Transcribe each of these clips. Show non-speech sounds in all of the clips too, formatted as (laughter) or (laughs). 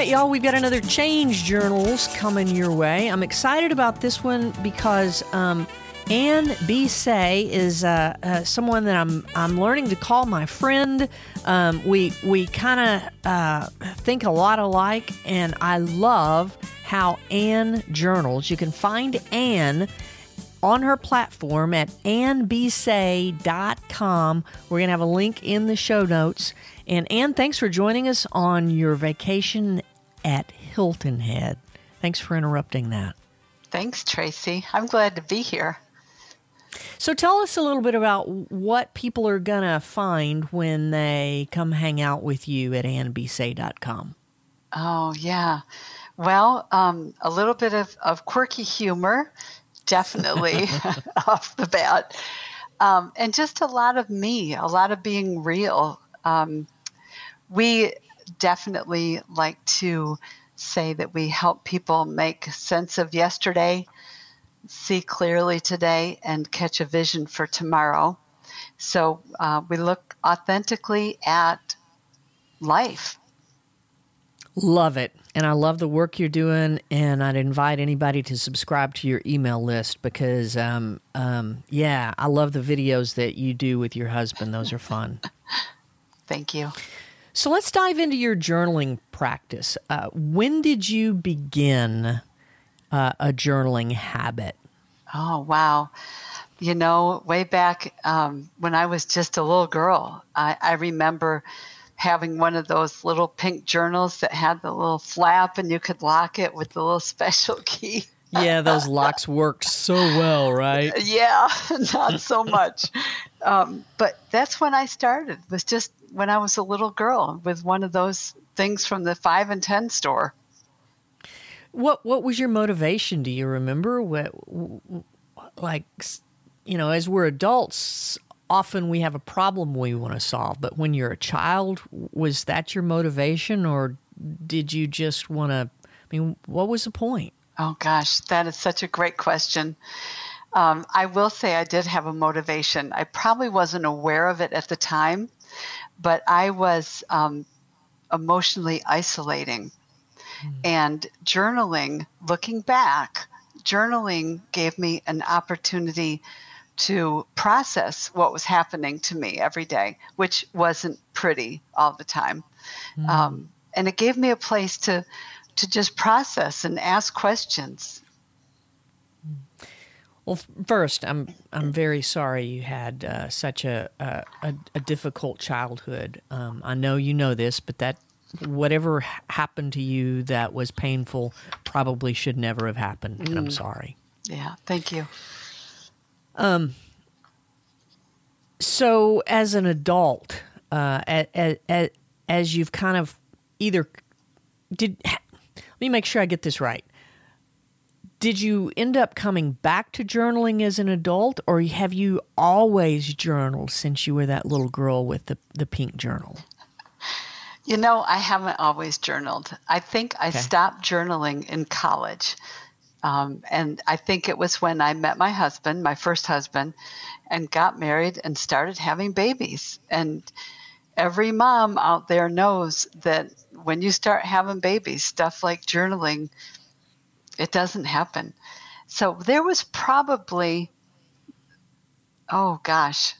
Right, y'all, we've got another change journals coming your way. I'm excited about this one because um, Ann B. Say is uh, uh, someone that I'm I'm learning to call my friend. Um, we we kind of uh, think a lot alike, and I love how Anne journals. You can find Anne on her platform at annbsay.com. We're going to have a link in the show notes. And Anne, thanks for joining us on your vacation at Hilton Head. Thanks for interrupting that. Thanks, Tracy. I'm glad to be here. So tell us a little bit about what people are going to find when they come hang out with you at annbsay.com. Oh, yeah. Well, um, a little bit of, of quirky humor, definitely (laughs) (laughs) off the bat. Um, and just a lot of me, a lot of being real. Um, we definitely like to say that we help people make sense of yesterday, see clearly today, and catch a vision for tomorrow. So uh, we look authentically at life. Love it. And I love the work you're doing. And I'd invite anybody to subscribe to your email list because, um, um, yeah, I love the videos that you do with your husband. Those are fun. (laughs) Thank you. So let's dive into your journaling practice. Uh, when did you begin uh, a journaling habit? Oh, wow. You know, way back um, when I was just a little girl, I, I remember having one of those little pink journals that had the little flap and you could lock it with the little (laughs) special key. Yeah, those locks work so well, right? Yeah, (laughs) not so much. um, but that's when I started. Was just when I was a little girl with one of those things from the five and ten store. What What was your motivation? Do you remember? What, like, you know, as we're adults, often we have a problem we want to solve. But when you're a child, was that your motivation, or did you just want to? I mean, what was the point? Oh gosh, that is such a great question. Um, I will say I did have a motivation. I probably wasn't aware of it at the time, but I was um, emotionally isolating. Mm. And journaling, looking back, journaling gave me an opportunity to process what was happening to me every day, which wasn't pretty all the time. Mm. Um, and it gave me a place to to just process and ask questions. Well, first, I'm I'm very sorry you had uh, such a, a, a difficult childhood. Um, I know you know this, but that whatever happened to you that was painful probably should never have happened. Mm. I'm sorry. Yeah, thank you. Um. So, as an adult, uh, as, as, as you've kind of either did, let me make sure I get this right. Did you end up coming back to journaling as an adult or have you always journaled since you were that little girl with the, the pink journal? You know i haven't always journaled. I think i okay. stopped journaling in college. Um, and i think it was when i met my husband my first husband and got married and started having babies. And every mom out there knows that when you start having babies stuff like journaling it doesn't happen. So there was probably, oh gosh,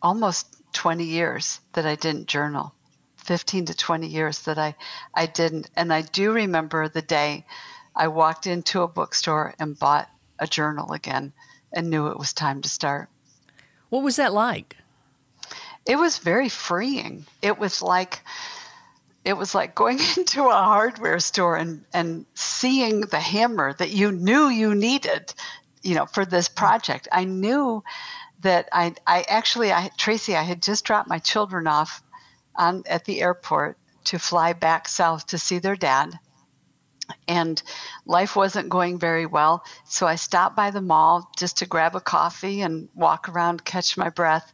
almost 20 years that I didn't journal. 15 to 20 years that I, I didn't. And I do remember the day I walked into a bookstore and bought a journal again and knew it was time to start. What was that like? It was very freeing. It was like it was like going (laughs) into a hardware store and, and seeing the hammer that you knew you needed, you know, for this project. I knew that I, I actually, I, Tracy, I had just dropped my children off on, at the airport to fly back south to see their dad. And life wasn't going very well. So I stopped by the mall just to grab a coffee and walk around, catch my breath,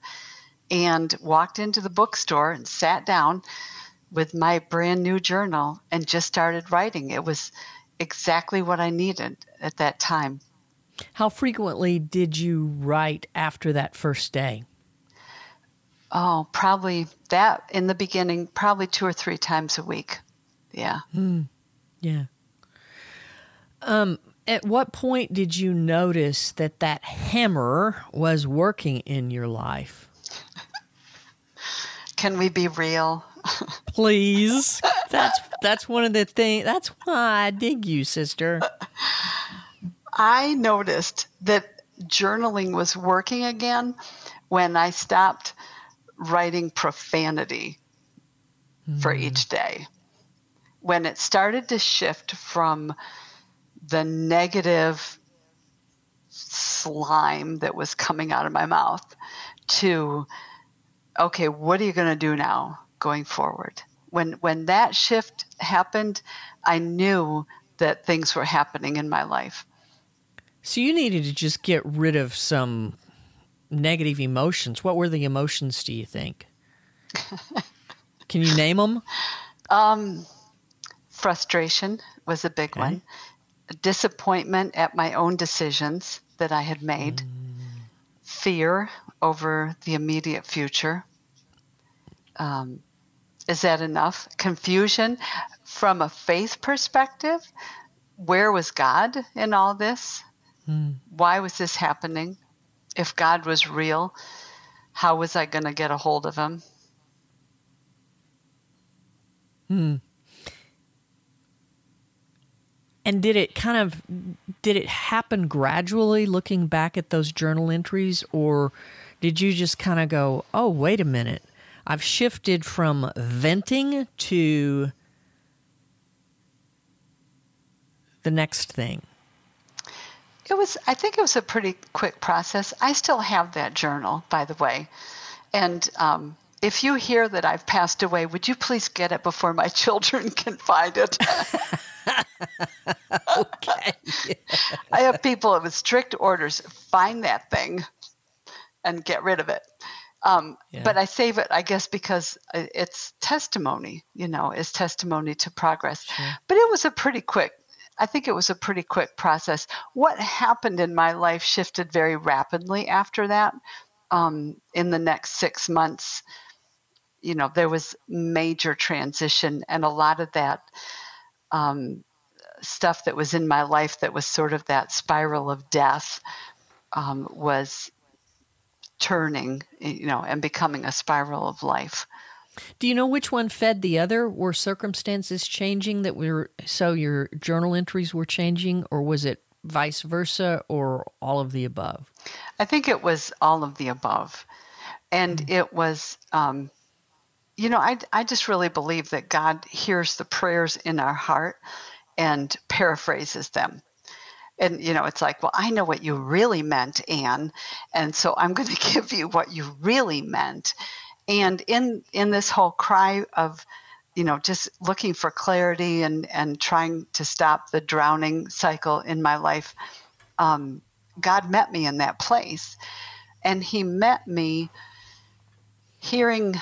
and walked into the bookstore and sat down with my brand new journal and just started writing. It was exactly what I needed at that time. How frequently did you write after that first day? Oh, probably that in the beginning, probably two or three times a week. Yeah. Mm. Yeah. Um, at what point did you notice that that hammer was working in your life? (laughs) Can we be real? (laughs) Please. That's that's one of the things. That's why I dig you, sister. I noticed that journaling was working again when I stopped writing profanity mm. for hmm. each day. When it started to shift from the negative slime that was coming out of my mouth to okay what are you going to do now going forward. When when that shift happened i knew that things were happening in my life. So you needed to just get rid of some negative emotions. What were the emotions do you think? (laughs) Can you name them um, frustration was a big okay. one. Disappointment at my own decisions that I had made, mm. fear over the immediate future. Um, is that enough? Confusion from a faith perspective. Where was God in all this? Mm. Why was this happening? If God was real, how was I going to get a hold of him? Hmm. And did it kind of did it happen gradually looking back at those journal entries or did you just kind of go, "Oh, wait a minute. I've shifted from venting to the next thing?" It was I think it was a pretty quick process. I still have that journal, by the way. And um, if you hear that I've passed away, would you please get it before my (laughs) children can find it? (laughs) okay. (laughs) I have people with strict orders find that thing and get rid of it. Um, yeah. But I save it, I guess, because it's testimony, you know, is testimony to progress. Sure. But it was a pretty quick, I think it was a pretty quick process. What happened in my life shifted very rapidly after that. Um, in the next six months, you know, there was major transition, and a lot of that um, stuff that was in my life that was sort of that spiral of death um, was turning, you know, and becoming a spiral of life. Do you know which one fed the other? Were circumstances changing that were so your journal entries were changing, or was it vice versa, or all of the above? I think it was all of the above, and mm-hmm. it was um, you know, I, I just really believe that God hears the prayers in our heart and paraphrases them. And, you know, it's like, well, I know what you really meant, Anne. And so I'm going (laughs) to give you what you really meant. And in, in this whole cry of, you know, just looking for clarity and, and trying to stop the drowning cycle in my life, um, God met me in that place. And He met me hearing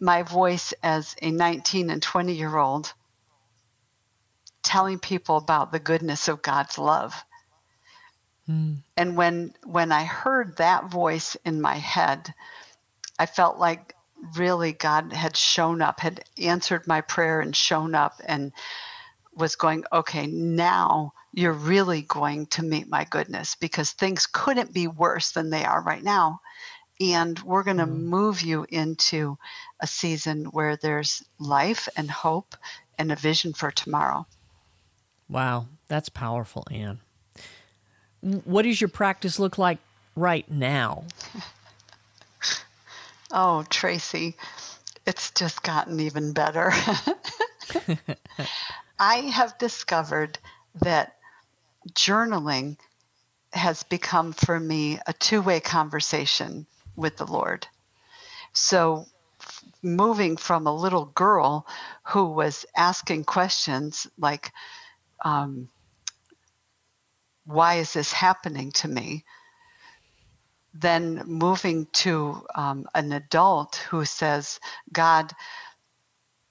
my voice as a 19 and 20 year old telling people about the goodness of God's love. Mm. And when when I heard that voice in my head, I felt like really God had shown up, had answered my prayer and shown up and was going, okay, now you're really going to meet my goodness because things couldn't be worse than they are right now and we're going to mm-hmm. move you into a season where there's life and hope and a vision for tomorrow. Wow, that's powerful, Anne. What does your practice look like right now? (laughs) oh, Tracy, it's just gotten even better. (laughs) I have discovered that journaling has become for me a two way conversation with the Lord. So, moving from a little girl who was asking questions like, um, why is this happening to me? Then moving to um, an adult who says, God,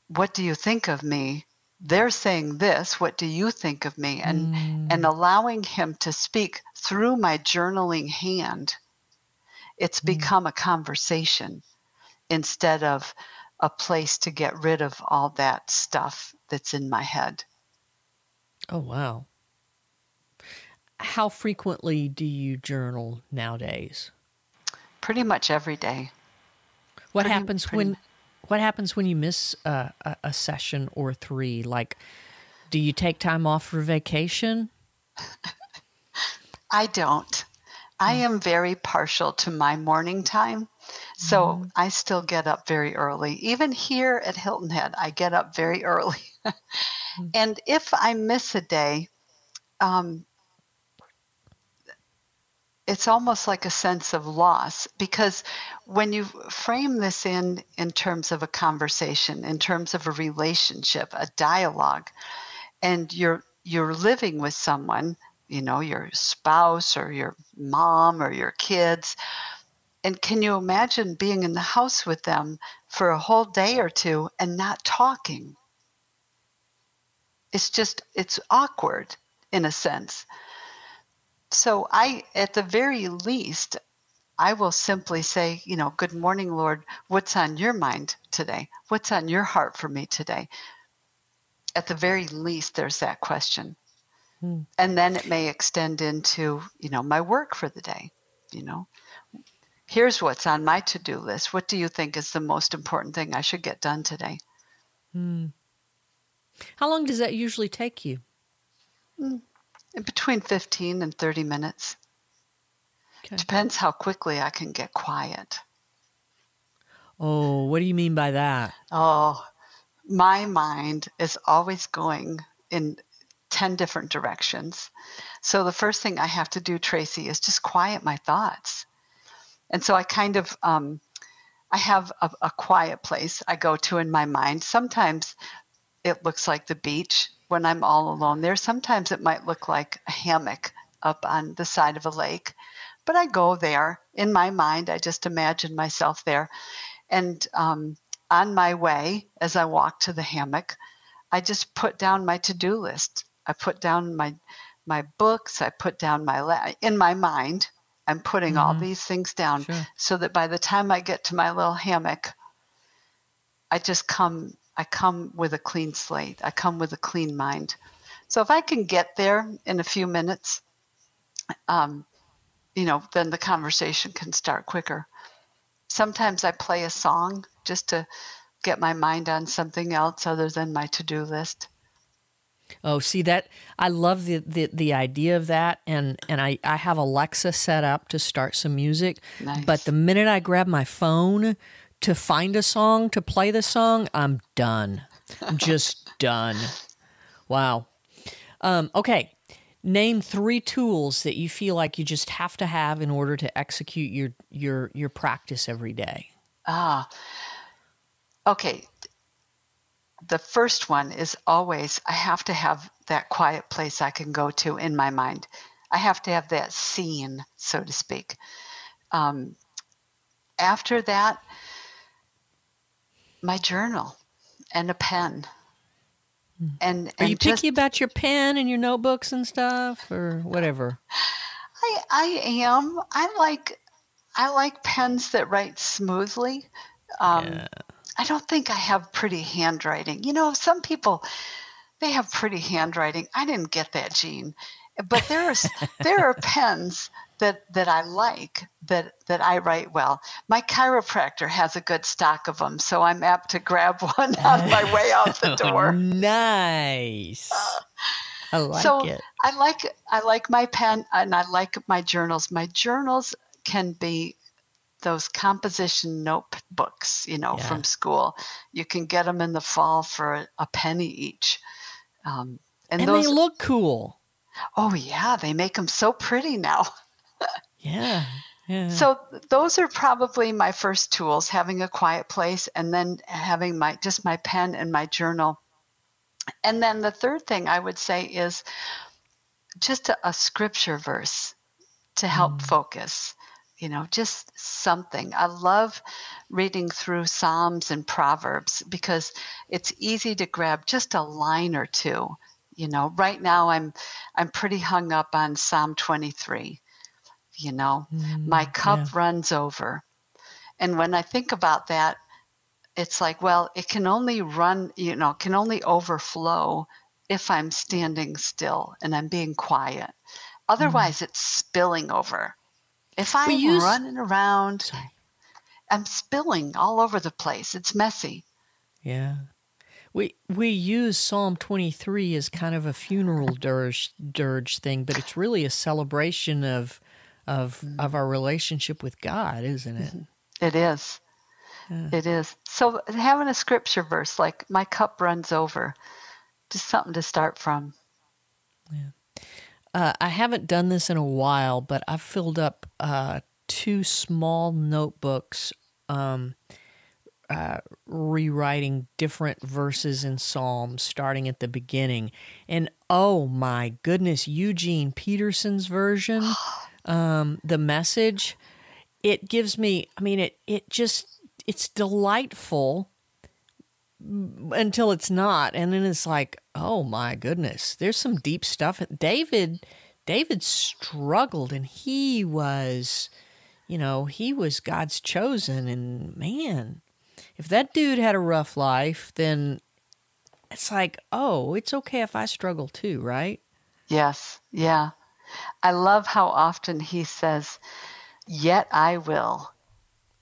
what do you think of me? They're saying this. What do you think of me? And mm. and allowing him to speak through my journaling hand it's mm. become a conversation instead of a place to get rid of all that stuff that's in my head. Oh, wow. How frequently do you journal nowadays? Pretty much every day. What pretty, happens pretty when what happens when you miss a, a, a session or three? Like, do you take time off for vacation? (laughs) I don't. I hmm. am very partial to my morning time. So mm-hmm. I still get up very early. Even here at Hilton Head, I get up very (laughs) early. mm-hmm. And if I miss a day, um, it's almost like a sense of loss because when you frame this in in terms of a conversation in terms of a relationship a dialogue and you're you're living with someone you know your spouse or your mom or your kids and can you imagine being in the house with them for a whole day or two and not talking? It's just it's awkward in a sense so I, at the very least, I will simply say, you know, good morning, Lord. What's on your mind today? What's on your heart for me today? At the very least, there's that question. Hmm. And then it may extend into, you know, my work for the day. You know, here's what's on my to do list. What do you think is the most important thing I should get done today? Hmm. How long does that usually take you? Hmm between 15 and 30 minutes. Okay. Depends how quickly I can get quiet. Oh, what do you mean by that? Oh, my mind is always going in 10 different directions. So the first thing I have to do, Tracy, is just quiet my thoughts. And so I kind of, um, I have a, a quiet place I go to in my mind. Sometimes it looks like the beach when I'm all alone there. Sometimes it might look like a hammock up on the side of a lake, but I go there in my mind. I just imagine myself there. And um, on my way, as I walk to the hammock, I just put down my to do list. I put down my my books. I put down my la- in my mind. I'm putting mm-hmm. all these things down sure. so that by the time I get to my little hammock, I just come I come with a clean slate. I come with a clean mind. So if I can get there in a few minutes, um, you know, then the conversation can start quicker. Sometimes I play a song just to get my mind on something else other than my to-do list. Oh, see that I love the, the, the idea of that and and I, I have Alexa set up to start some music. Nice. But the minute I grab my phone, to find a song to play the song, I'm done. I'm just (laughs) done. Wow. Um, okay. Name three tools that you feel like you just have to have in order to execute your your your practice every day. Ah. Okay. The first one is always I have to have that quiet place I can go to in my mind. I have to have that scene, so to speak. Um, after that, my journal and a pen. Hmm. And, and are you just, picky about your pen and your notebooks and stuff, or whatever? I I am. I like I like pens that write smoothly. Um, yeah. I don't think I have pretty handwriting. You know, some people they have pretty handwriting. I didn't get that gene, but there's there are pens that that I like that that I write well. My chiropractor has a good stock of them, so I'm apt to grab (laughs) one on my way out the (laughs) door. nice. I like so it. I like I like my pen and I like my journals. My journals can be those composition notebooks, you know, yeah. from school. You can get them in the fall for a, a penny each. Um, and, and those, they look cool. Oh yeah, they make them so pretty now. yeah. Yeah. So those are probably my first tools, having a quiet place and then having my just my pen and my journal. And then the third thing I would say is just a, a scripture verse to help mm. focus. You know, just something. I love reading through Psalms and Proverbs because it's easy to grab just a line or two. You know, right now I'm I'm pretty hung up on Psalm 23 you know, mm, my cup yeah. runs over. And when I think about that, it's like, well, it can only run, you know, can only overflow if I'm standing still and I'm being quiet. Otherwise, mm. it's spilling over. If I'm use, running around, sorry. I'm spilling all over the place. It's messy. Yeah. We we use Psalm 23 as kind of a funeral (laughs) dirge dirge thing, but it's really a celebration of of of our relationship with God, isn't it? Mm-hmm. It is. Yeah. It is. So having a scripture verse like my cup runs over, just something to start from. Yeah. Uh, I haven't done this in a while, but I've filled up uh, two small notebooks um, uh, rewriting different verses in Psalms starting at the beginning. And oh my goodness, Eugene Peterson's version, (gasps) um, the message, it gives me, I mean, it, it just, it's delightful until it's not. And then it's like, oh my goodness, there's some deep stuff. David, David struggled and he was, you know, he was God's chosen. And man, if that dude had a rough life, then it's like, oh, it's okay if I struggle too, right? Yes. Yeah. I love how often he says, Yet I will.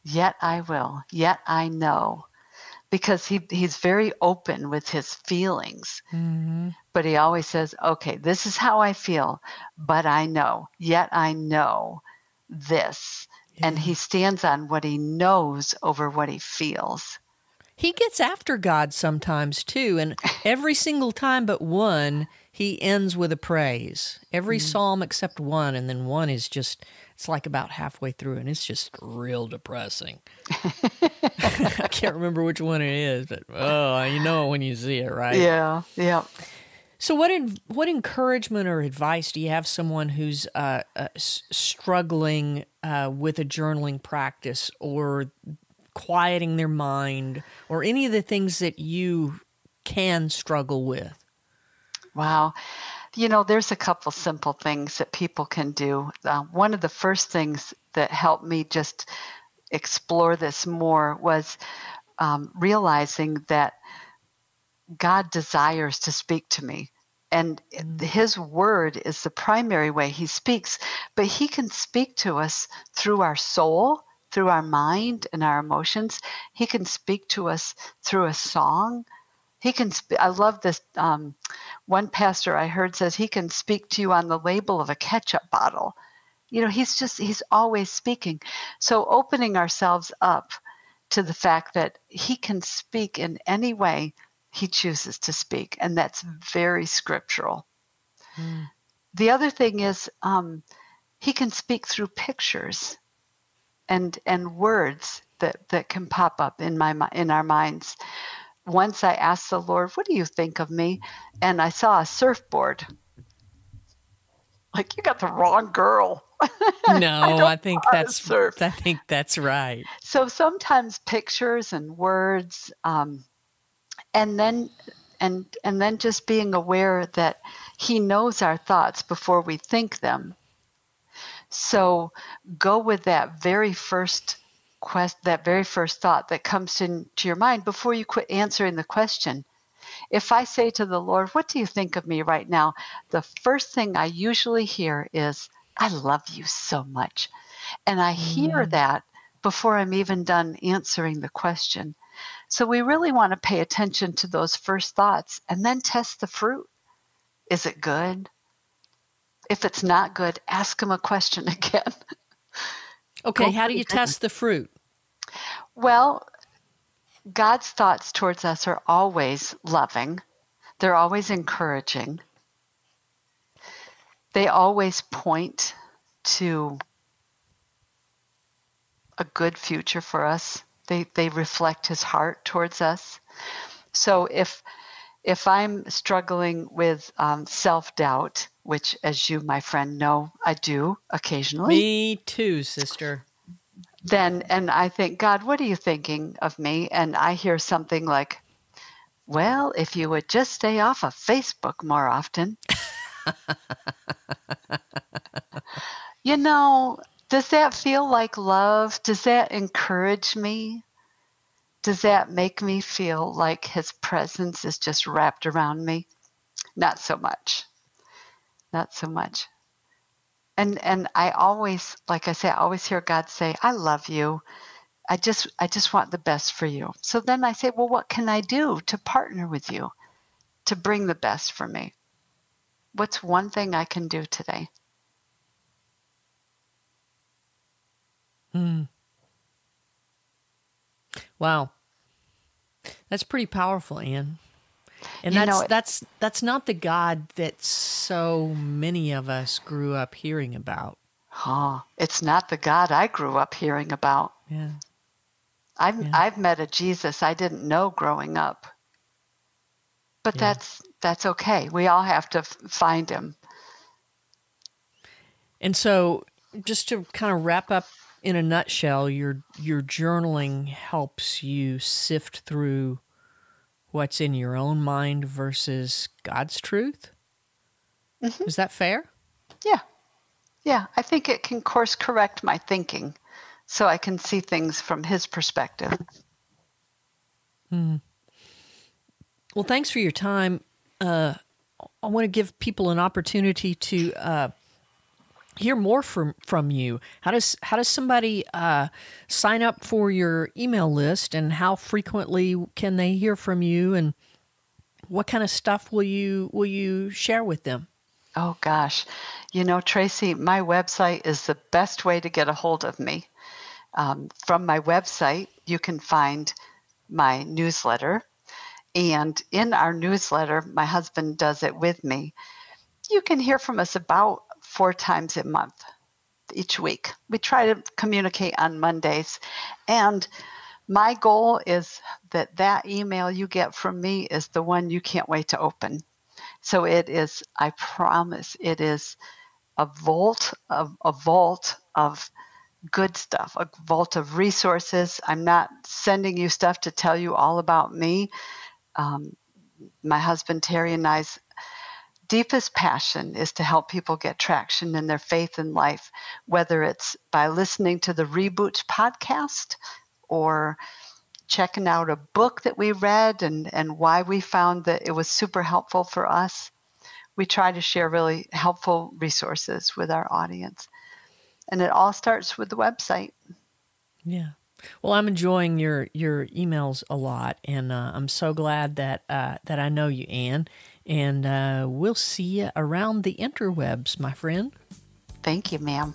Yet I will. Yet I know. Because he, he's very open with his feelings. Mm-hmm. But he always says, Okay, this is how I feel, but I know. Yet I know this and he stands on what he knows over what he feels. He gets after God sometimes too, and (laughs) every single time but one, he ends with a praise. Every mm. psalm except one, and then one is just it's like about halfway through, and it's just real depressing. (laughs) I can't remember which one it is, but oh, you know it when you see it, right? Yeah, yeah. So, what in, what encouragement or advice do you have someone who's uh, uh, struggling uh, with a journaling practice or quieting their mind or any of the things that you can struggle with? Wow. You know, there's a couple simple things that people can do. Uh, one of the first things that helped me just explore this more was um, realizing that God desires to speak to me. And mm. his word is the primary way he speaks, but he can speak to us through our soul, through our mind and our emotions. He can speak to us through a song. He can. Sp- I love this. Um, one pastor I heard says he can speak to you on the label of a ketchup bottle. You know, he's just he's always speaking. So opening ourselves up to the fact that he can speak in any way he chooses to speak, and that's very scriptural. Mm. The other thing is um, he can speak through pictures and and words that that can pop up in my in our minds. Once I asked the Lord, "What do you think of me?" and I saw a surfboard. Like you got the wrong girl. (laughs) No, I, I think that's I think that's right. So sometimes pictures and words um, and then and and then just being aware that he knows our thoughts before we think them. So go with that very first quest that very first thought that comes into your mind before you quit answering the question. If i say to the lord what do you think of me right now? the first thing i usually hear is i love you so much. And i hear mm. that before i'm even done answering the question so we really want to pay attention to those first thoughts and then test the fruit. Is it good? If it's not good, ask him a question (laughs) again. Okay, how do you test the fruit? Well, God's thoughts towards us are always loving, they're always encouraging, they always point to a good future for us. They, they reflect his heart towards us. So if if I'm struggling with um, self doubt, which, as you, my friend, know, I do occasionally. Me too, sister. Then, and I think, God, what are you thinking of me? And I hear something like, well, if you would just stay off of Facebook more often. (laughs) you know, does that feel like love? Does that encourage me? does that make me feel like his presence is just wrapped around me? Not so much. Not so much. And and I always, like I say, I always hear God say, I love you. I just I just want the best for you. So then I say, well, what can I do to partner with you to bring the best for me? What's one thing I can do today? Hmm. Wow. That's pretty powerful, Anne. And you that's know, that's that's not the God that so many of us grew up hearing about. Oh, it's not the God I grew up hearing about. Yeah. I've yeah. I've met a Jesus I didn't know growing up. But yeah. that's that's okay. We all have to f- find him. And so just to kind of wrap up in a nutshell, your your journaling helps you sift through what's in your own mind versus God's truth. Mm-hmm. Is that fair? Yeah. Yeah, I think it can course correct my thinking so I can see things from his perspective. Hmm. Well, thanks for your time. Uh, I want to give people an opportunity to uh, hear more from from you. How does how does somebody uh, sign up for your email list, and how frequently can they hear from you, and what kind of stuff will you will you share with them? Oh gosh, you know Tracy, my website is the best way to get a hold of me. Um, from my website, you can find my newsletter, and in our newsletter, my husband does it with me. You can hear from us about four times a month each week. We try to communicate on Mondays. And my goal is that that email you get from me is the one you can't wait to open. So it is, I promise, it is a vault of a vault of good stuff, a vault of resources. I'm not sending you stuff to tell you all about me. Um, my husband Terry and I's deepest passion is to help people get traction in their faith and life, whether it's by listening to the Reboot podcast or checking out a book that we read and, and why we found that it was super helpful for us. We try to share really helpful resources with our audience. And it all starts with the website. Yeah. Well, I'm enjoying your your emails a lot, and uh, I'm so glad that uh, that I know you, Anne. And uh, we'll see you around the interwebs, my friend. Thank you, ma'am.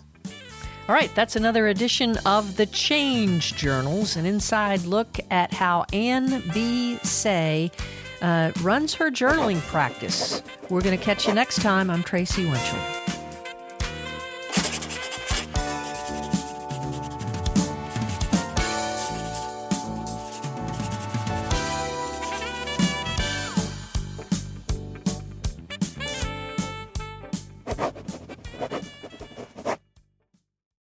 All right, that's another edition of the Change Journals, an inside look at how Anne B. Say uh, runs her journaling practice. We're going to catch you next time. I'm Tracy Winchell.